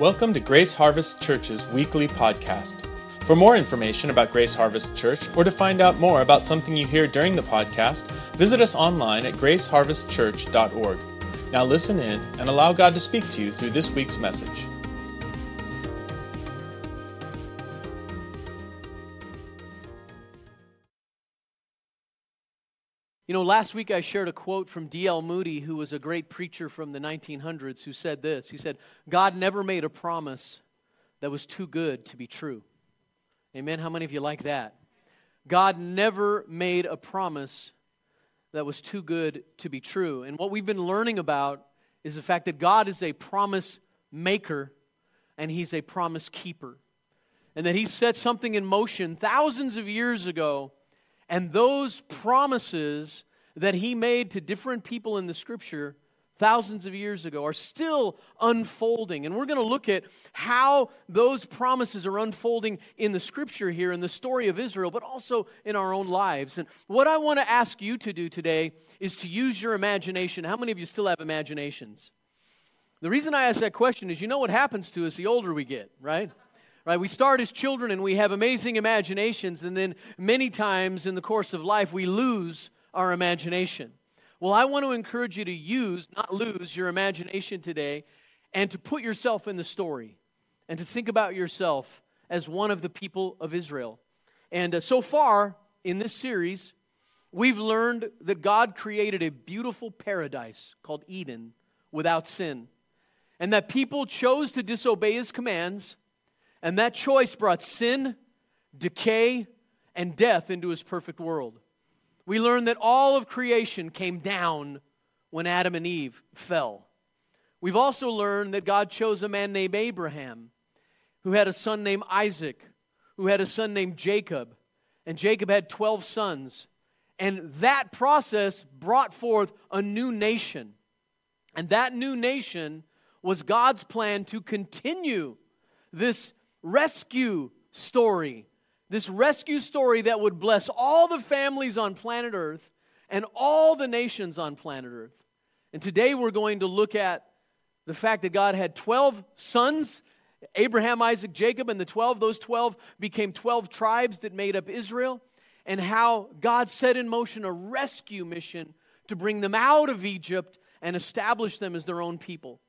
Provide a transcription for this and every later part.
Welcome to Grace Harvest Church's weekly podcast. For more information about Grace Harvest Church or to find out more about something you hear during the podcast, visit us online at graceharvestchurch.org. Now listen in and allow God to speak to you through this week's message. You know, last week I shared a quote from D.L. Moody, who was a great preacher from the 1900s, who said this. He said, God never made a promise that was too good to be true. Amen. How many of you like that? God never made a promise that was too good to be true. And what we've been learning about is the fact that God is a promise maker and He's a promise keeper. And that He set something in motion thousands of years ago and those promises that he made to different people in the scripture thousands of years ago are still unfolding. And we're going to look at how those promises are unfolding in the scripture here in the story of Israel, but also in our own lives. And what I want to ask you to do today is to use your imagination. How many of you still have imaginations? The reason I ask that question is you know what happens to us the older we get, right? Right? We start as children and we have amazing imaginations, and then many times in the course of life, we lose our imagination. Well, I want to encourage you to use, not lose, your imagination today and to put yourself in the story and to think about yourself as one of the people of Israel. And uh, so far in this series, we've learned that God created a beautiful paradise called Eden without sin, and that people chose to disobey his commands and that choice brought sin, decay, and death into his perfect world. We learn that all of creation came down when Adam and Eve fell. We've also learned that God chose a man named Abraham, who had a son named Isaac, who had a son named Jacob, and Jacob had 12 sons. And that process brought forth a new nation. And that new nation was God's plan to continue this rescue story. This rescue story that would bless all the families on planet Earth and all the nations on planet Earth. And today we're going to look at the fact that God had 12 sons Abraham, Isaac, Jacob, and the 12. Those 12 became 12 tribes that made up Israel, and how God set in motion a rescue mission to bring them out of Egypt and establish them as their own people.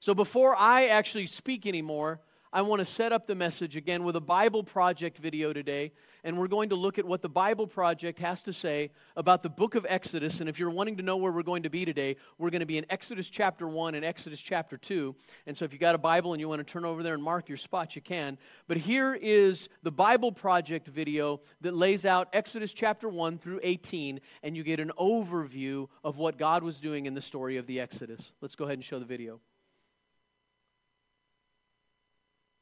So before I actually speak anymore, I want to set up the message again with a Bible Project video today, and we're going to look at what the Bible Project has to say about the book of Exodus. And if you're wanting to know where we're going to be today, we're going to be in Exodus chapter 1 and Exodus chapter 2. And so if you got a Bible and you want to turn over there and mark your spot, you can. But here is the Bible Project video that lays out Exodus chapter 1 through 18, and you get an overview of what God was doing in the story of the Exodus. Let's go ahead and show the video.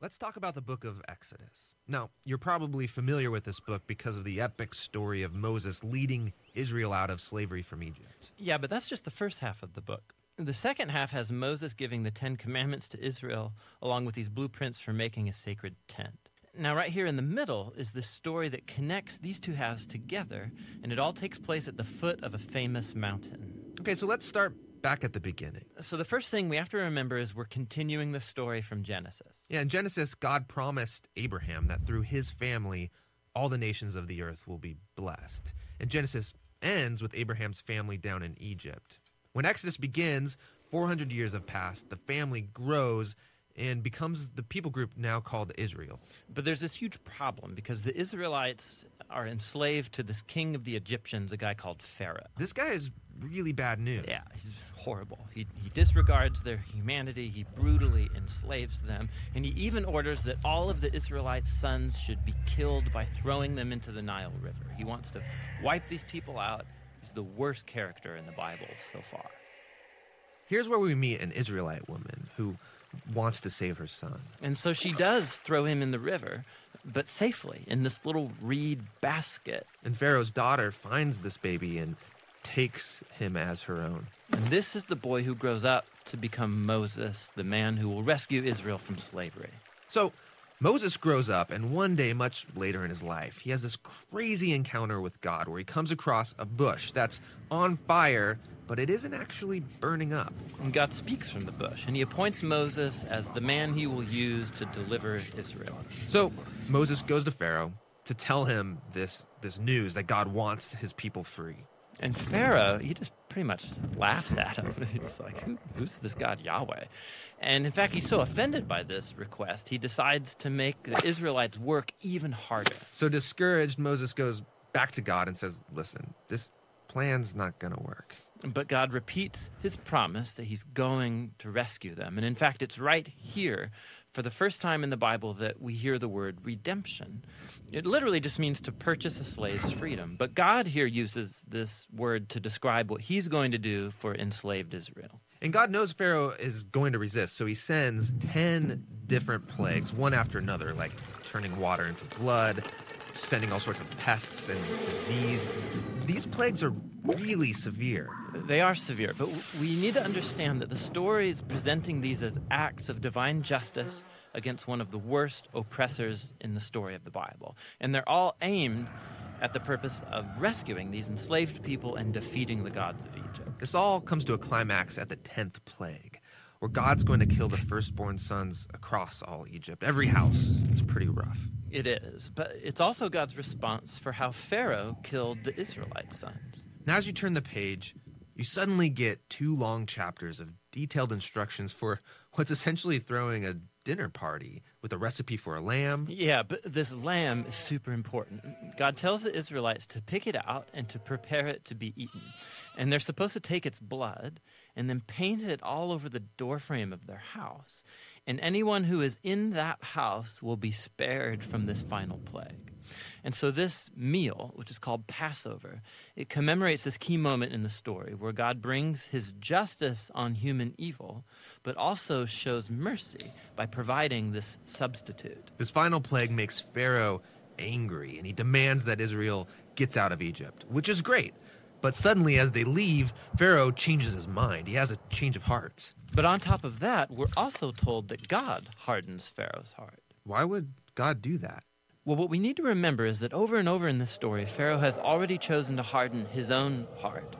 Let's talk about the book of Exodus. Now, you're probably familiar with this book because of the epic story of Moses leading Israel out of slavery from Egypt. Yeah, but that's just the first half of the book. The second half has Moses giving the Ten Commandments to Israel, along with these blueprints for making a sacred tent. Now, right here in the middle is this story that connects these two halves together, and it all takes place at the foot of a famous mountain. Okay, so let's start back at the beginning. So, the first thing we have to remember is we're continuing the story from Genesis. Yeah, in Genesis, God promised Abraham that through his family, all the nations of the earth will be blessed. And Genesis ends with Abraham's family down in Egypt. When Exodus begins, 400 years have passed, the family grows and becomes the people group now called Israel. But there's this huge problem because the Israelites are enslaved to this king of the Egyptians, a guy called Pharaoh. This guy is really bad news. Yeah, he's horrible. He, he disregards their humanity, he brutally enslaves them, and he even orders that all of the Israelites' sons should be killed by throwing them into the Nile River. He wants to wipe these people out. He's the worst character in the Bible so far. Here's where we meet an Israelite woman who wants to save her son. And so she does throw him in the river, but safely in this little reed basket. And Pharaoh's daughter finds this baby and takes him as her own. And this is the boy who grows up to become Moses, the man who will rescue Israel from slavery. So Moses grows up, and one day, much later in his life, he has this crazy encounter with God where he comes across a bush that's on fire but it isn't actually burning up. And God speaks from the bush, and he appoints Moses as the man he will use to deliver Israel. So Moses goes to Pharaoh to tell him this, this news that God wants his people free. And Pharaoh, he just pretty much laughs at him. He's like, Who, Who's this God Yahweh? And in fact, he's so offended by this request, he decides to make the Israelites work even harder. So discouraged, Moses goes back to God and says, Listen, this plan's not going to work. But God repeats his promise that he's going to rescue them. And in fact, it's right here, for the first time in the Bible, that we hear the word redemption. It literally just means to purchase a slave's freedom. But God here uses this word to describe what he's going to do for enslaved Israel. And God knows Pharaoh is going to resist, so he sends 10 different plagues, one after another, like turning water into blood, sending all sorts of pests and disease. These plagues are really severe. They are severe, but we need to understand that the story is presenting these as acts of divine justice against one of the worst oppressors in the story of the Bible. And they're all aimed at the purpose of rescuing these enslaved people and defeating the gods of Egypt. This all comes to a climax at the 10th plague, where God's going to kill the firstborn sons across all Egypt, every house. It's pretty rough. It is, but it's also God's response for how Pharaoh killed the Israelite sons. Now, as you turn the page, you suddenly get two long chapters of detailed instructions for what's essentially throwing a dinner party with a recipe for a lamb. Yeah, but this lamb is super important. God tells the Israelites to pick it out and to prepare it to be eaten. And they're supposed to take its blood and then paint it all over the doorframe of their house. And anyone who is in that house will be spared from this final plague. And so, this meal, which is called Passover, it commemorates this key moment in the story where God brings his justice on human evil, but also shows mercy by providing this substitute. This final plague makes Pharaoh angry, and he demands that Israel gets out of Egypt, which is great. But suddenly, as they leave, Pharaoh changes his mind. He has a change of heart. But on top of that, we're also told that God hardens Pharaoh's heart. Why would God do that? Well, what we need to remember is that over and over in this story, Pharaoh has already chosen to harden his own heart.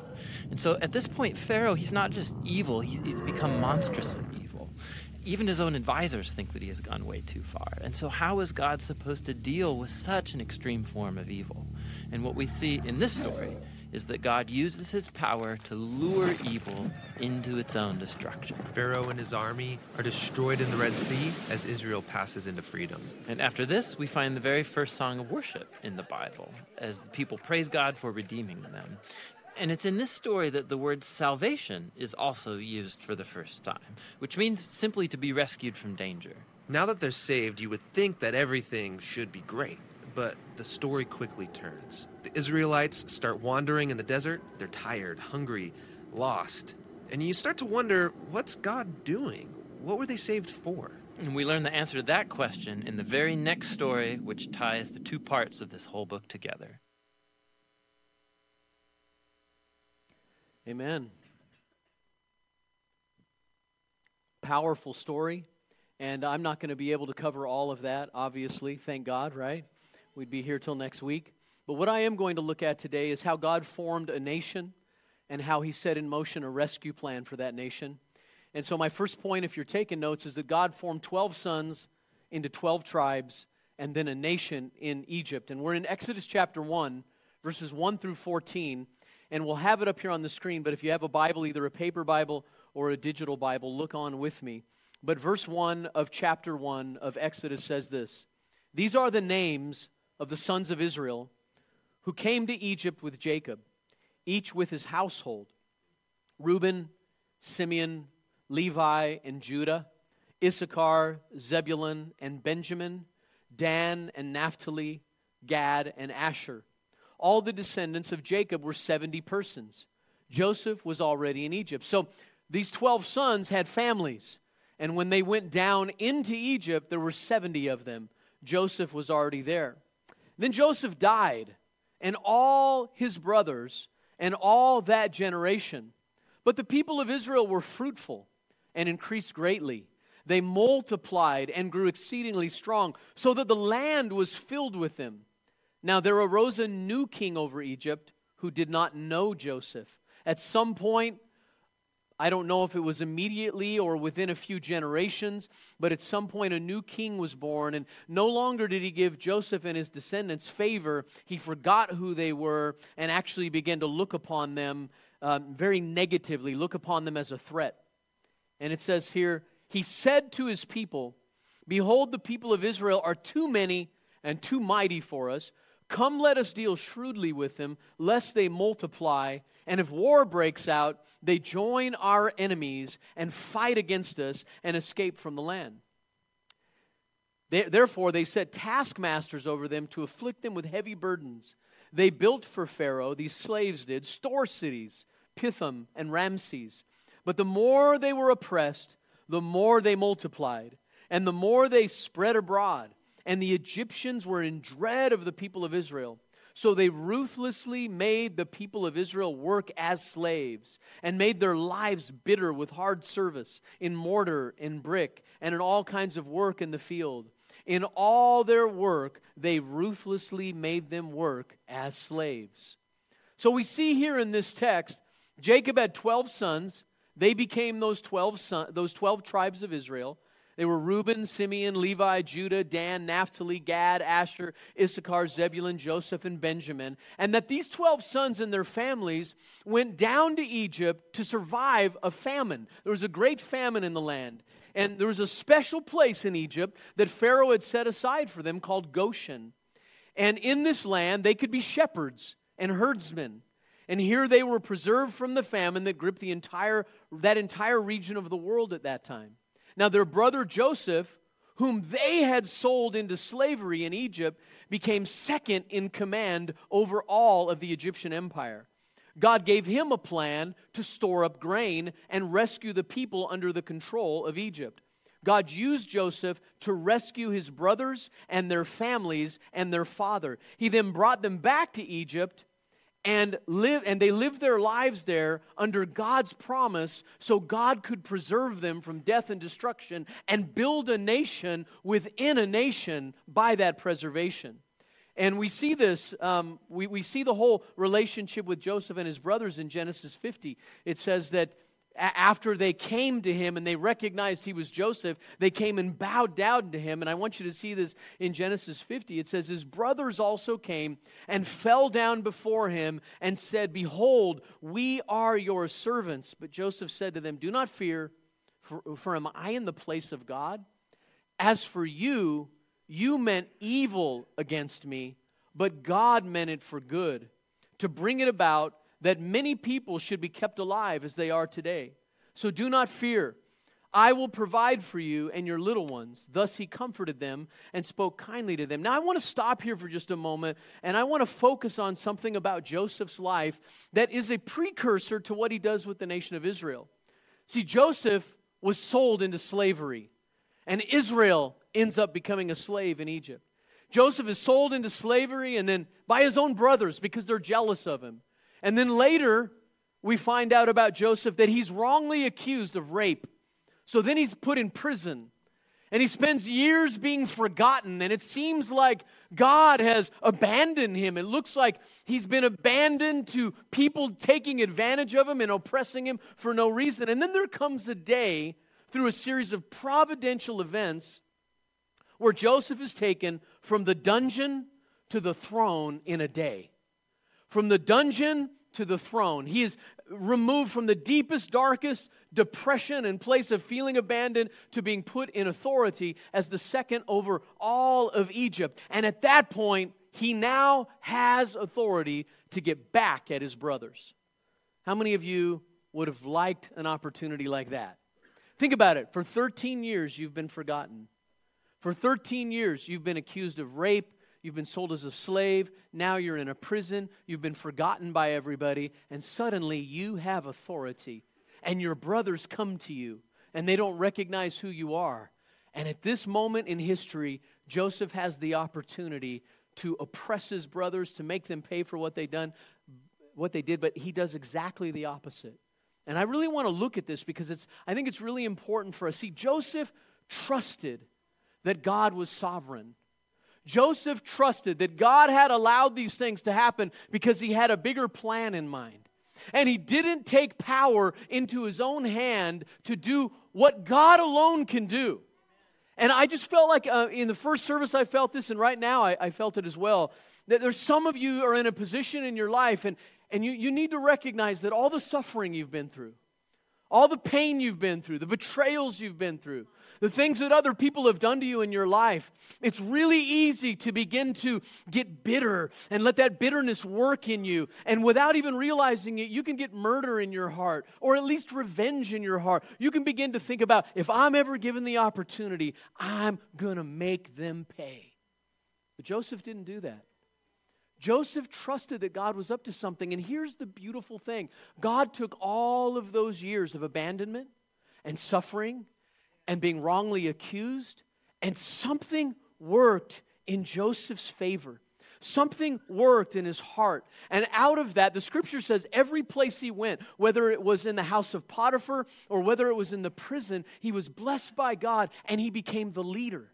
And so at this point, Pharaoh, he's not just evil, he's become monstrously evil. Even his own advisors think that he has gone way too far. And so, how is God supposed to deal with such an extreme form of evil? And what we see in this story is that God uses his power to lure evil into its own destruction. Pharaoh and his army are destroyed in the Red Sea as Israel passes into freedom. And after this, we find the very first song of worship in the Bible as the people praise God for redeeming them. And it's in this story that the word salvation is also used for the first time, which means simply to be rescued from danger. Now that they're saved, you would think that everything should be great but the story quickly turns. The Israelites start wandering in the desert. They're tired, hungry, lost. And you start to wonder what's God doing? What were they saved for? And we learn the answer to that question in the very next story, which ties the two parts of this whole book together. Amen. Powerful story. And I'm not going to be able to cover all of that, obviously. Thank God, right? We'd be here till next week. But what I am going to look at today is how God formed a nation and how he set in motion a rescue plan for that nation. And so, my first point, if you're taking notes, is that God formed 12 sons into 12 tribes and then a nation in Egypt. And we're in Exodus chapter 1, verses 1 through 14. And we'll have it up here on the screen, but if you have a Bible, either a paper Bible or a digital Bible, look on with me. But verse 1 of chapter 1 of Exodus says this These are the names of the sons of Israel who came to Egypt with Jacob, each with his household Reuben, Simeon, Levi, and Judah, Issachar, Zebulun, and Benjamin, Dan and Naphtali, Gad, and Asher. All the descendants of Jacob were 70 persons. Joseph was already in Egypt. So these 12 sons had families. And when they went down into Egypt, there were 70 of them. Joseph was already there. Then Joseph died, and all his brothers, and all that generation. But the people of Israel were fruitful and increased greatly. They multiplied and grew exceedingly strong, so that the land was filled with them. Now there arose a new king over Egypt who did not know Joseph. At some point, I don't know if it was immediately or within a few generations, but at some point a new king was born, and no longer did he give Joseph and his descendants favor. He forgot who they were and actually began to look upon them um, very negatively, look upon them as a threat. And it says here, he said to his people, Behold, the people of Israel are too many and too mighty for us. Come, let us deal shrewdly with them, lest they multiply. And if war breaks out, they join our enemies and fight against us and escape from the land. They, therefore, they set taskmasters over them to afflict them with heavy burdens. They built for Pharaoh, these slaves did, store cities, Pithom and Ramses. But the more they were oppressed, the more they multiplied, and the more they spread abroad and the Egyptians were in dread of the people of Israel. So they ruthlessly made the people of Israel work as slaves and made their lives bitter with hard service in mortar, in brick, and in all kinds of work in the field. In all their work, they ruthlessly made them work as slaves. So we see here in this text, Jacob had 12 sons. They became those 12, son, those 12 tribes of Israel. They were Reuben, Simeon, Levi, Judah, Dan, Naphtali, Gad, Asher, Issachar, Zebulun, Joseph, and Benjamin. And that these 12 sons and their families went down to Egypt to survive a famine. There was a great famine in the land. And there was a special place in Egypt that Pharaoh had set aside for them called Goshen. And in this land, they could be shepherds and herdsmen. And here they were preserved from the famine that gripped the entire, that entire region of the world at that time. Now, their brother Joseph, whom they had sold into slavery in Egypt, became second in command over all of the Egyptian empire. God gave him a plan to store up grain and rescue the people under the control of Egypt. God used Joseph to rescue his brothers and their families and their father. He then brought them back to Egypt and live and they lived their lives there under God's promise so God could preserve them from death and destruction and build a nation within a nation by that preservation. And we see this, um, we, we see the whole relationship with Joseph and his brothers in Genesis 50. It says that after they came to him and they recognized he was Joseph, they came and bowed down to him. And I want you to see this in Genesis 50. It says, His brothers also came and fell down before him and said, Behold, we are your servants. But Joseph said to them, Do not fear, for, for am I in the place of God? As for you, you meant evil against me, but God meant it for good, to bring it about that many people should be kept alive as they are today. So do not fear. I will provide for you and your little ones. Thus he comforted them and spoke kindly to them. Now I want to stop here for just a moment and I want to focus on something about Joseph's life that is a precursor to what he does with the nation of Israel. See, Joseph was sold into slavery, and Israel ends up becoming a slave in Egypt. Joseph is sold into slavery and then by his own brothers because they're jealous of him. And then later, we find out about Joseph that he's wrongly accused of rape. So then he's put in prison. And he spends years being forgotten, and it seems like God has abandoned him. It looks like he's been abandoned to people taking advantage of him and oppressing him for no reason. And then there comes a day through a series of providential events where Joseph is taken from the dungeon to the throne in a day. From the dungeon to the throne. He is removed from the deepest, darkest depression and place of feeling abandoned to being put in authority as the second over all of Egypt. And at that point, he now has authority to get back at his brothers. How many of you would have liked an opportunity like that? Think about it. For 13 years, you've been forgotten. For 13 years, you've been accused of rape, You've been sold as a slave. Now you're in a prison. You've been forgotten by everybody. And suddenly you have authority. And your brothers come to you and they don't recognize who you are. And at this moment in history, Joseph has the opportunity to oppress his brothers, to make them pay for what they done, what they did, but he does exactly the opposite. And I really want to look at this because it's I think it's really important for us. See, Joseph trusted that God was sovereign. Joseph trusted that God had allowed these things to happen because he had a bigger plan in mind. And he didn't take power into his own hand to do what God alone can do. And I just felt like uh, in the first service I felt this, and right now I, I felt it as well. That there's some of you are in a position in your life, and, and you, you need to recognize that all the suffering you've been through, all the pain you've been through, the betrayals you've been through, the things that other people have done to you in your life, it's really easy to begin to get bitter and let that bitterness work in you. And without even realizing it, you can get murder in your heart or at least revenge in your heart. You can begin to think about if I'm ever given the opportunity, I'm going to make them pay. But Joseph didn't do that. Joseph trusted that God was up to something. And here's the beautiful thing God took all of those years of abandonment and suffering and being wrongly accused, and something worked in Joseph's favor. Something worked in his heart. And out of that, the scripture says every place he went, whether it was in the house of Potiphar or whether it was in the prison, he was blessed by God and he became the leader.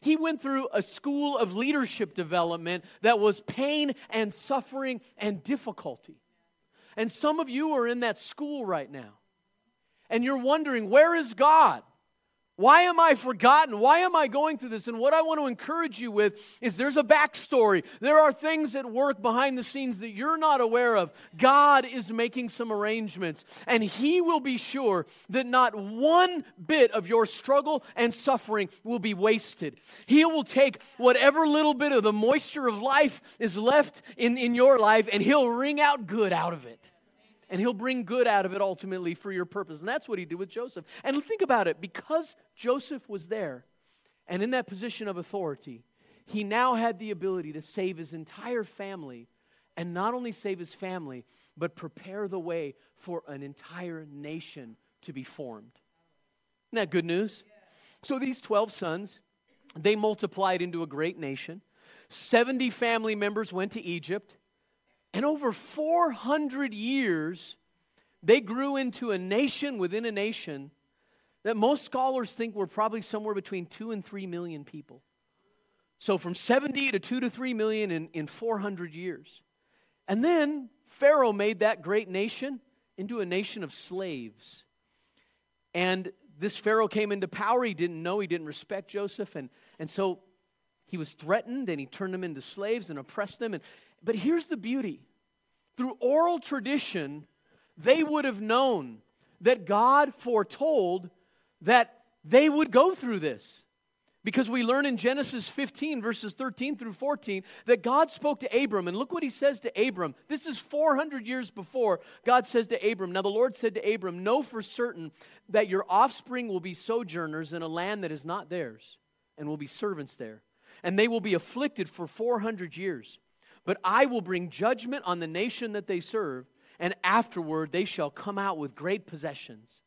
He went through a school of leadership development that was pain and suffering and difficulty. And some of you are in that school right now. And you're wondering, where is God? Why am I forgotten? Why am I going through this? And what I want to encourage you with is there's a backstory. There are things at work behind the scenes that you're not aware of. God is making some arrangements, and He will be sure that not one bit of your struggle and suffering will be wasted. He will take whatever little bit of the moisture of life is left in, in your life, and He'll wring out good out of it and he'll bring good out of it ultimately for your purpose. And that's what he did with Joseph. And think about it because Joseph was there and in that position of authority, he now had the ability to save his entire family and not only save his family, but prepare the way for an entire nation to be formed. Isn't that good news? So these 12 sons, they multiplied into a great nation. 70 family members went to Egypt. And over 400 years, they grew into a nation within a nation that most scholars think were probably somewhere between 2 and 3 million people. So from 70 to 2 to 3 million in, in 400 years. And then Pharaoh made that great nation into a nation of slaves. And this Pharaoh came into power. He didn't know, he didn't respect Joseph. And, and so he was threatened and he turned them into slaves and oppressed them. And, but here's the beauty through oral tradition, they would have known that God foretold that they would go through this. Because we learn in Genesis 15, verses 13 through 14, that God spoke to Abram. And look what he says to Abram. This is 400 years before God says to Abram. Now, the Lord said to Abram, Know for certain that your offspring will be sojourners in a land that is not theirs, and will be servants there. And they will be afflicted for 400 years. But I will bring judgment on the nation that they serve, and afterward they shall come out with great possessions.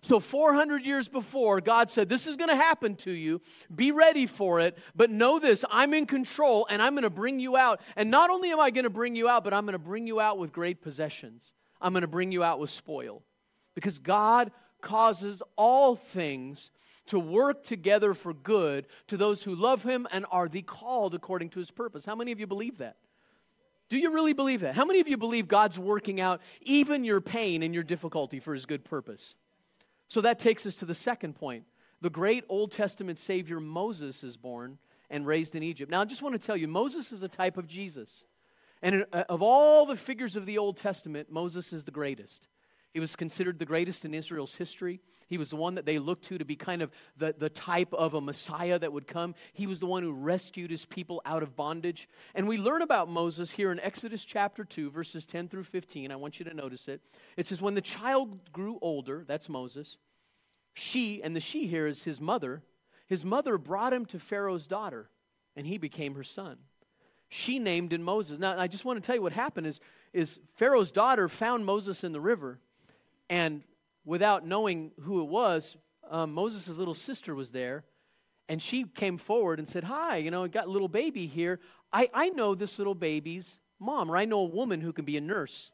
So, 400 years before, God said, This is going to happen to you. Be ready for it. But know this I'm in control and I'm going to bring you out. And not only am I going to bring you out, but I'm going to bring you out with great possessions. I'm going to bring you out with spoil. Because God causes all things to work together for good to those who love Him and are the called according to His purpose. How many of you believe that? Do you really believe that? How many of you believe God's working out even your pain and your difficulty for his good purpose? So that takes us to the second point. The great Old Testament Savior Moses is born and raised in Egypt. Now, I just want to tell you, Moses is a type of Jesus. And uh, of all the figures of the Old Testament, Moses is the greatest. He was considered the greatest in Israel's history. He was the one that they looked to to be kind of the, the type of a Messiah that would come. He was the one who rescued his people out of bondage. And we learn about Moses here in Exodus chapter 2, verses 10 through 15. I want you to notice it. It says, When the child grew older, that's Moses, she, and the she here is his mother, his mother brought him to Pharaoh's daughter, and he became her son. She named him Moses. Now, I just want to tell you what happened is, is Pharaoh's daughter found Moses in the river and without knowing who it was, um, Moses' little sister was there. And she came forward and said, Hi, you know, I got a little baby here. I, I know this little baby's mom, or I know a woman who can be a nurse.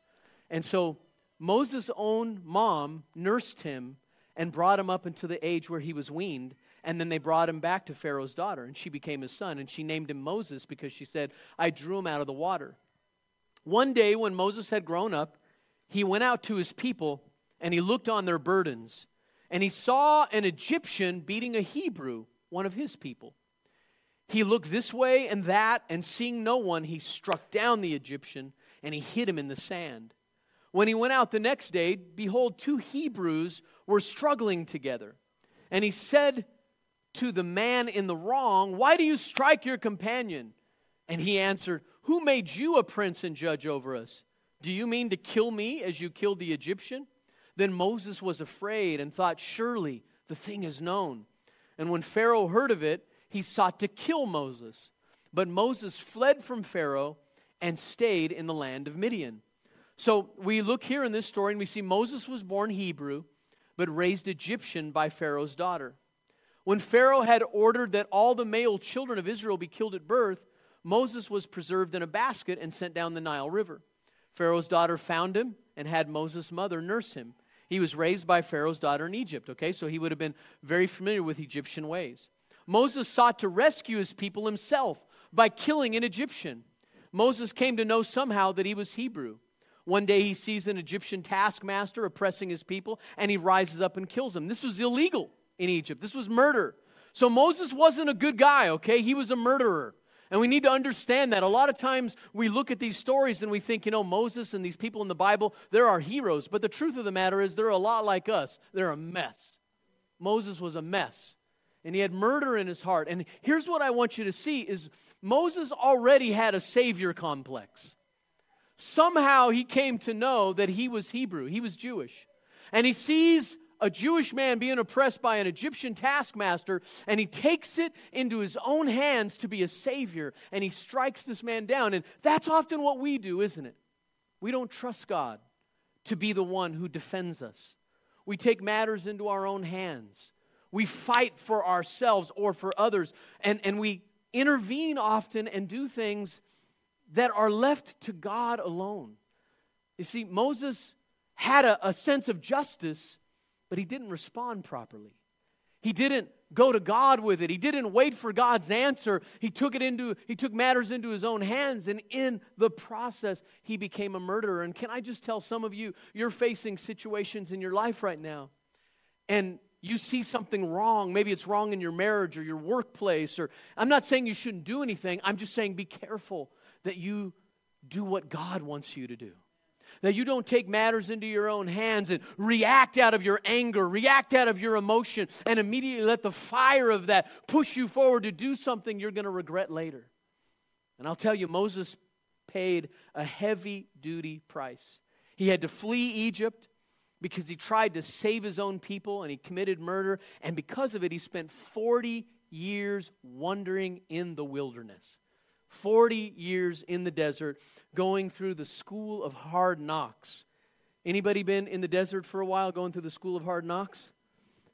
And so Moses' own mom nursed him and brought him up into the age where he was weaned. And then they brought him back to Pharaoh's daughter, and she became his son. And she named him Moses because she said, I drew him out of the water. One day, when Moses had grown up, he went out to his people and he looked on their burdens, and he saw an Egyptian beating a Hebrew, one of his people. He looked this way and that, and seeing no one, he struck down the Egyptian and he hid him in the sand. When he went out the next day, behold, two Hebrews were struggling together. And he said to the man in the wrong, Why do you strike your companion? And he answered, Who made you a prince and judge over us? Do you mean to kill me as you killed the Egyptian? Then Moses was afraid and thought, Surely the thing is known. And when Pharaoh heard of it, he sought to kill Moses. But Moses fled from Pharaoh and stayed in the land of Midian. So we look here in this story and we see Moses was born Hebrew, but raised Egyptian by Pharaoh's daughter. When Pharaoh had ordered that all the male children of Israel be killed at birth, Moses was preserved in a basket and sent down the Nile River. Pharaoh's daughter found him and had Moses' mother nurse him. He was raised by Pharaoh's daughter in Egypt, okay? So he would have been very familiar with Egyptian ways. Moses sought to rescue his people himself by killing an Egyptian. Moses came to know somehow that he was Hebrew. One day he sees an Egyptian taskmaster oppressing his people and he rises up and kills him. This was illegal in Egypt, this was murder. So Moses wasn't a good guy, okay? He was a murderer. And we need to understand that. A lot of times we look at these stories and we think, you know, Moses and these people in the Bible, they're our heroes. But the truth of the matter is, they're a lot like us. They're a mess. Moses was a mess. And he had murder in his heart. And here's what I want you to see is Moses already had a savior complex. Somehow he came to know that he was Hebrew, he was Jewish. And he sees a Jewish man being oppressed by an Egyptian taskmaster, and he takes it into his own hands to be a savior, and he strikes this man down. And that's often what we do, isn't it? We don't trust God to be the one who defends us. We take matters into our own hands. We fight for ourselves or for others, and, and we intervene often and do things that are left to God alone. You see, Moses had a, a sense of justice but he didn't respond properly. He didn't go to God with it. He didn't wait for God's answer. He took it into he took matters into his own hands and in the process he became a murderer. And can I just tell some of you you're facing situations in your life right now and you see something wrong. Maybe it's wrong in your marriage or your workplace or I'm not saying you shouldn't do anything. I'm just saying be careful that you do what God wants you to do that you don't take matters into your own hands and react out of your anger, react out of your emotion, and immediately let the fire of that push you forward to do something you're going to regret later. And I'll tell you, Moses paid a heavy duty price. He had to flee Egypt because he tried to save his own people and he committed murder. And because of it, he spent 40 years wandering in the wilderness. 40 years in the desert going through the school of hard knocks. Anybody been in the desert for a while going through the school of hard knocks?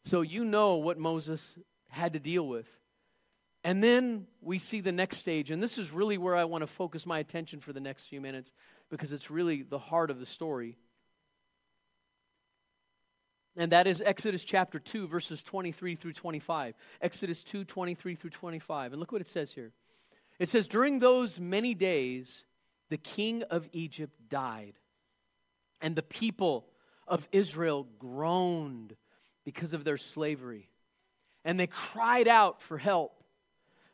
So you know what Moses had to deal with. And then we see the next stage, and this is really where I want to focus my attention for the next few minutes because it's really the heart of the story. And that is Exodus chapter 2, verses 23 through 25. Exodus 2, 23 through 25. And look what it says here. It says, During those many days, the king of Egypt died, and the people of Israel groaned because of their slavery. And they cried out for help.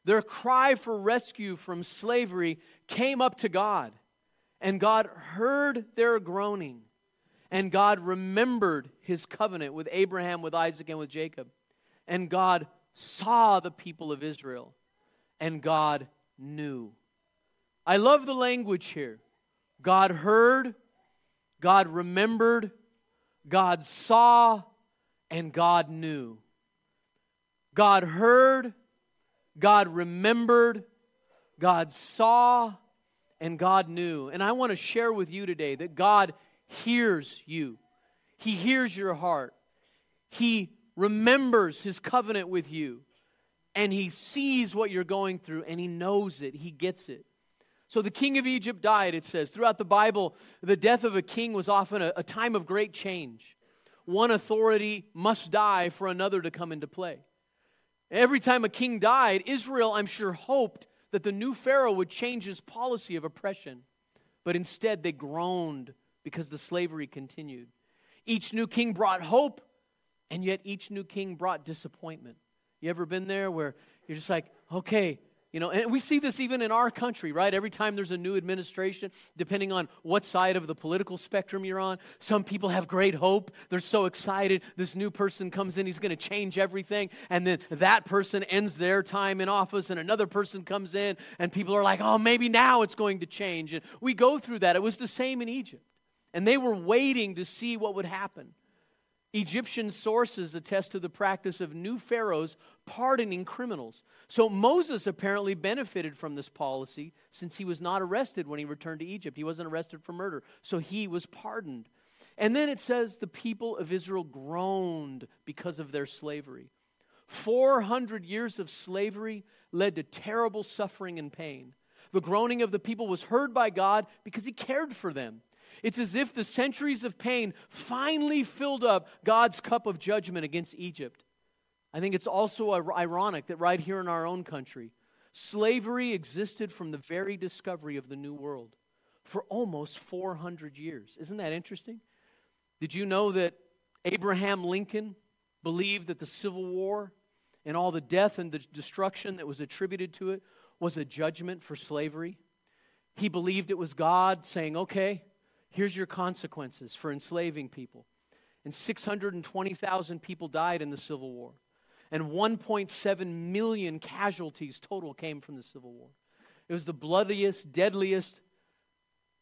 Their cry for rescue from slavery came up to God, and God heard their groaning. And God remembered his covenant with Abraham, with Isaac, and with Jacob. And God saw the people of Israel, and God knew. I love the language here. God heard, God remembered, God saw, and God knew. God heard, God remembered, God saw, and God knew. And I want to share with you today that God hears you, He hears your heart, He remembers His covenant with you and he sees what you're going through and he knows it, he gets it. So the king of Egypt died, it says. Throughout the Bible, the death of a king was often a, a time of great change. One authority must die for another to come into play. Every time a king died, Israel, I'm sure, hoped that the new Pharaoh would change his policy of oppression. But instead, they groaned because the slavery continued. Each new king brought hope, and yet each new king brought disappointment. You ever been there where you're just like, okay, you know, and we see this even in our country, right? Every time there's a new administration, depending on what side of the political spectrum you're on, some people have great hope. They're so excited. This new person comes in, he's going to change everything. And then that person ends their time in office, and another person comes in, and people are like, oh, maybe now it's going to change. And we go through that. It was the same in Egypt. And they were waiting to see what would happen. Egyptian sources attest to the practice of new pharaohs pardoning criminals. So Moses apparently benefited from this policy since he was not arrested when he returned to Egypt. He wasn't arrested for murder, so he was pardoned. And then it says the people of Israel groaned because of their slavery. 400 years of slavery led to terrible suffering and pain. The groaning of the people was heard by God because he cared for them. It's as if the centuries of pain finally filled up God's cup of judgment against Egypt. I think it's also ironic that right here in our own country, slavery existed from the very discovery of the New World for almost 400 years. Isn't that interesting? Did you know that Abraham Lincoln believed that the Civil War and all the death and the destruction that was attributed to it was a judgment for slavery? He believed it was God saying, okay, here's your consequences for enslaving people. And 620,000 people died in the Civil War and 1.7 million casualties total came from the Civil War. It was the bloodiest, deadliest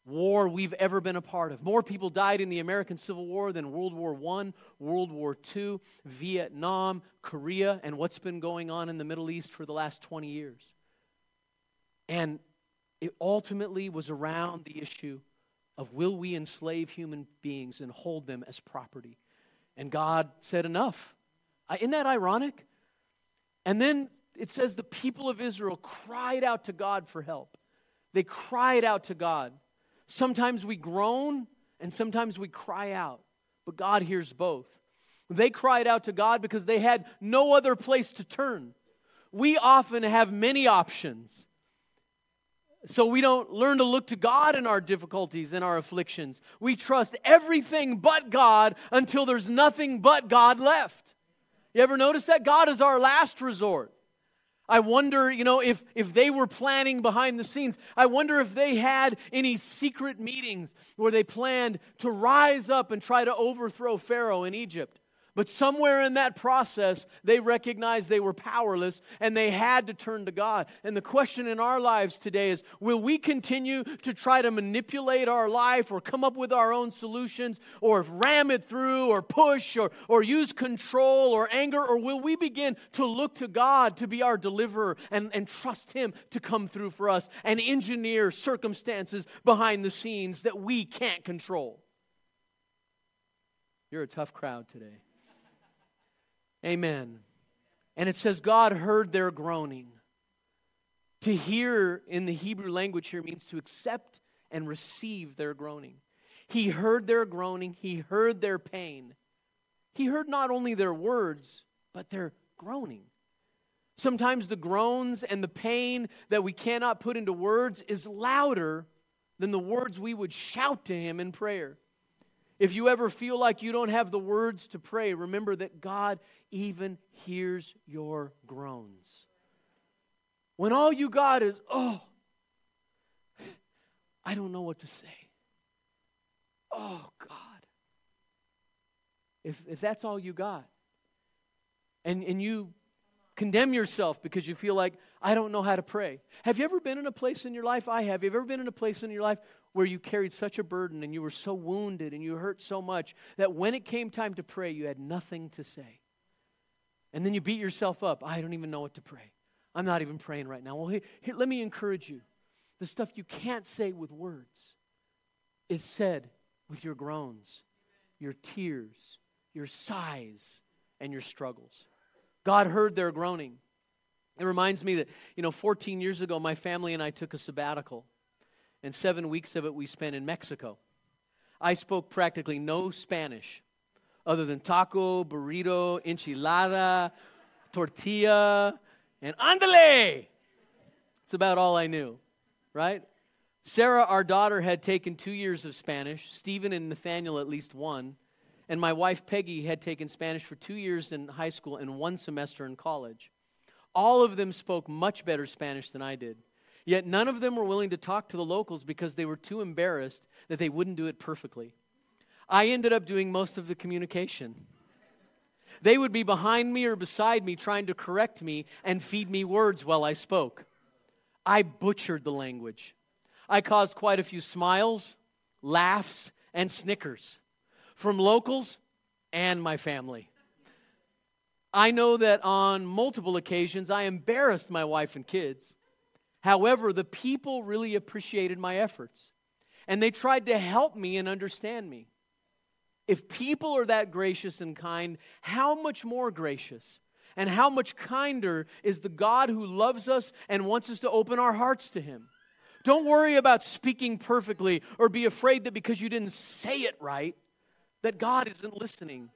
war we've ever been a part of. More people died in the American Civil War than World War I, World War II, Vietnam, Korea, and what's been going on in the Middle East for the last 20 years. And it ultimately was around the issue of will we enslave human beings and hold them as property? And God said, enough. Isn't that ironic? And then it says the people of Israel cried out to God for help. They cried out to God. Sometimes we groan and sometimes we cry out, but God hears both. They cried out to God because they had no other place to turn. We often have many options. So we don't learn to look to God in our difficulties and our afflictions. We trust everything but God until there's nothing but God left. You ever notice that? God is our last resort. I wonder, you know, if, if they were planning behind the scenes, I wonder if they had any secret meetings where they planned to rise up and try to overthrow Pharaoh in Egypt. But somewhere in that process, they recognized they were powerless and they had to turn to God. And the question in our lives today is will we continue to try to manipulate our life or come up with our own solutions or ram it through or push or, or use control or anger? Or will we begin to look to God to be our deliverer and, and trust Him to come through for us and engineer circumstances behind the scenes that we can't control? You're a tough crowd today. Amen. And it says, God heard their groaning. To hear in the Hebrew language here means to accept and receive their groaning. He heard their groaning, He heard their pain. He heard not only their words, but their groaning. Sometimes the groans and the pain that we cannot put into words is louder than the words we would shout to Him in prayer. If you ever feel like you don't have the words to pray, remember that God even hears your groans. When all you got is, oh, I don't know what to say. Oh, God. If, if that's all you got, and, and you condemn yourself because you feel like, I don't know how to pray. Have you ever been in a place in your life? I have. Have you ever been in a place in your life where you carried such a burden and you were so wounded and you hurt so much that when it came time to pray, you had nothing to say. And then you beat yourself up. I don't even know what to pray. I'm not even praying right now. Well, here, here let me encourage you. The stuff you can't say with words is said with your groans, your tears, your sighs, and your struggles. God heard their groaning. It reminds me that, you know, 14 years ago, my family and I took a sabbatical and seven weeks of it we spent in Mexico. I spoke practically no Spanish other than taco, burrito, enchilada, tortilla, and andale. It's about all I knew, right? Sarah, our daughter, had taken two years of Spanish, Stephen and Nathaniel at least one, and my wife Peggy had taken Spanish for two years in high school and one semester in college. All of them spoke much better Spanish than I did. Yet none of them were willing to talk to the locals because they were too embarrassed that they wouldn't do it perfectly. I ended up doing most of the communication. They would be behind me or beside me trying to correct me and feed me words while I spoke. I butchered the language. I caused quite a few smiles, laughs, and snickers from locals and my family. I know that on multiple occasions I embarrassed my wife and kids. However, the people really appreciated my efforts and they tried to help me and understand me. If people are that gracious and kind, how much more gracious and how much kinder is the God who loves us and wants us to open our hearts to Him? Don't worry about speaking perfectly or be afraid that because you didn't say it right, that God isn't listening.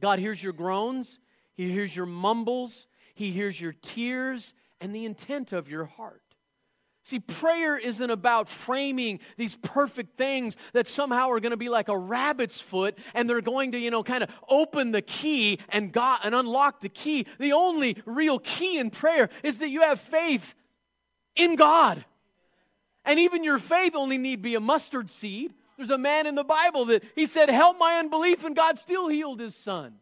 God hears your groans, He hears your mumbles, He hears your tears, and the intent of your heart. See, prayer isn't about framing these perfect things that somehow are going to be like a rabbit's foot and they're going to, you know, kind of open the key and God and unlock the key. The only real key in prayer is that you have faith in God. And even your faith only need be a mustard seed. There's a man in the Bible that he said, Help my unbelief, and God still healed his son.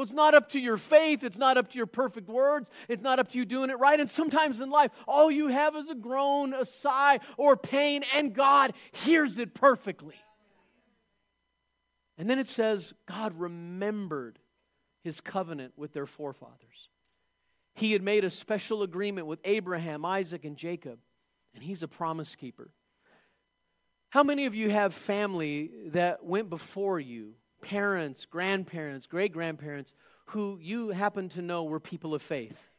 So it's not up to your faith, it's not up to your perfect words, it's not up to you doing it right. And sometimes in life, all you have is a groan, a sigh, or pain, and God hears it perfectly. And then it says, God remembered his covenant with their forefathers. He had made a special agreement with Abraham, Isaac, and Jacob and He's a promise keeper. How many of you have family that went before you, parents, grandparents, great grandparents, who you happen to know were people of faith?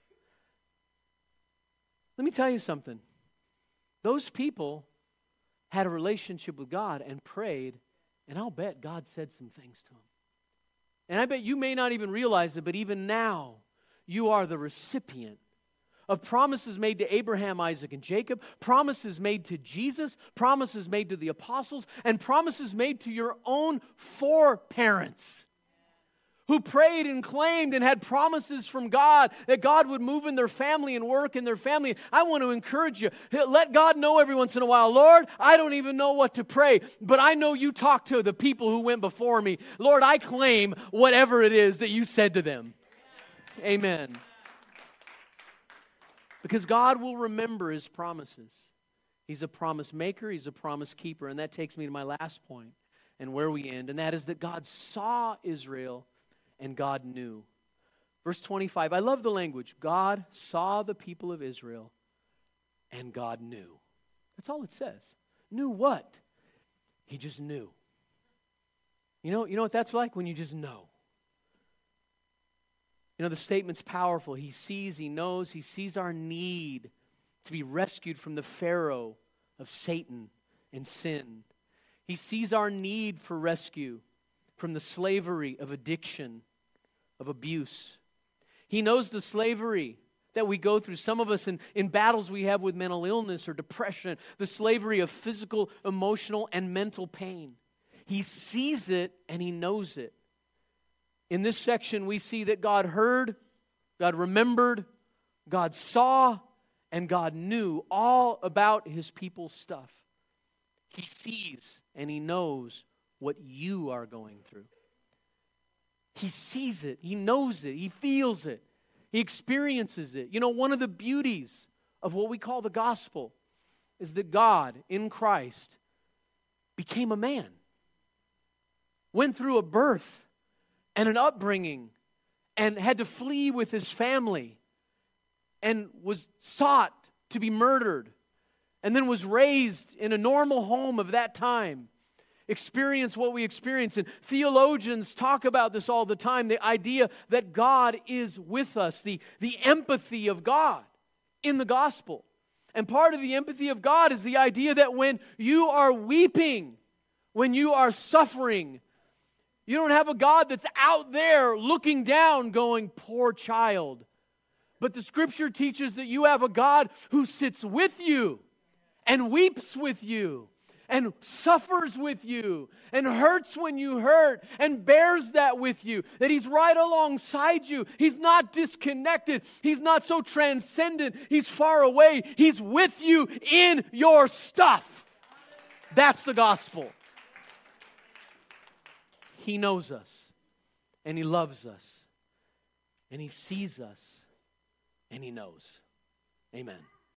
Let me tell you something. Those people had a relationship with God and prayed, and I'll bet God said some things to them. And I bet you may not even realize it, but even now, you are the recipient of promises made to Abraham, Isaac, and Jacob, promises made to Jesus, promises made to the apostles, and promises made to your own foreparents who prayed and claimed and had promises from God that God would move in their family and work in their family. I want to encourage you. Let God know every once in a while, Lord, I don't even know what to pray, but I know you talked to the people who went before me. Lord, I claim whatever it is that you said to them. Amen. Because God will remember his promises. He's a promise maker, he's a promise keeper. And that takes me to my last point and where we end, and that is that God saw Israel and God knew. Verse 25, I love the language. God saw the people of Israel and God knew. That's all it says. Knew what? He just knew. You know, you know what that's like when you just know. You know, the statement's powerful. He sees, he knows, he sees our need to be rescued from the Pharaoh of Satan and sin. He sees our need for rescue from the slavery of addiction, of abuse. He knows the slavery that we go through. Some of us in, in battles we have with mental illness or depression, the slavery of physical, emotional, and mental pain. He sees it and he knows it. In this section, we see that God heard, God remembered, God saw, and God knew all about his people's stuff. He sees and he knows what you are going through. He sees it, he knows it, he feels it, he experiences it. You know, one of the beauties of what we call the gospel is that God in Christ became a man, went through a birth and an upbringing and had to flee with his family and was sought to be murdered and then was raised in a normal home of that time experience what we experience. And theologians talk about this all the time the idea that god is with us the, the empathy of god in the gospel. And part of the empathy of god is the idea that when you are weeping when you are suffering you don't have a God that's out there looking down, going, poor child. But the scripture teaches that you have a God who sits with you and weeps with you and suffers with you and hurts when you hurt and bears that with you. That He's right alongside you. He's not disconnected. He's not so transcendent. He's far away. He's with you in your stuff. That's the gospel. He knows us and He loves us and He sees us and He knows. Amen.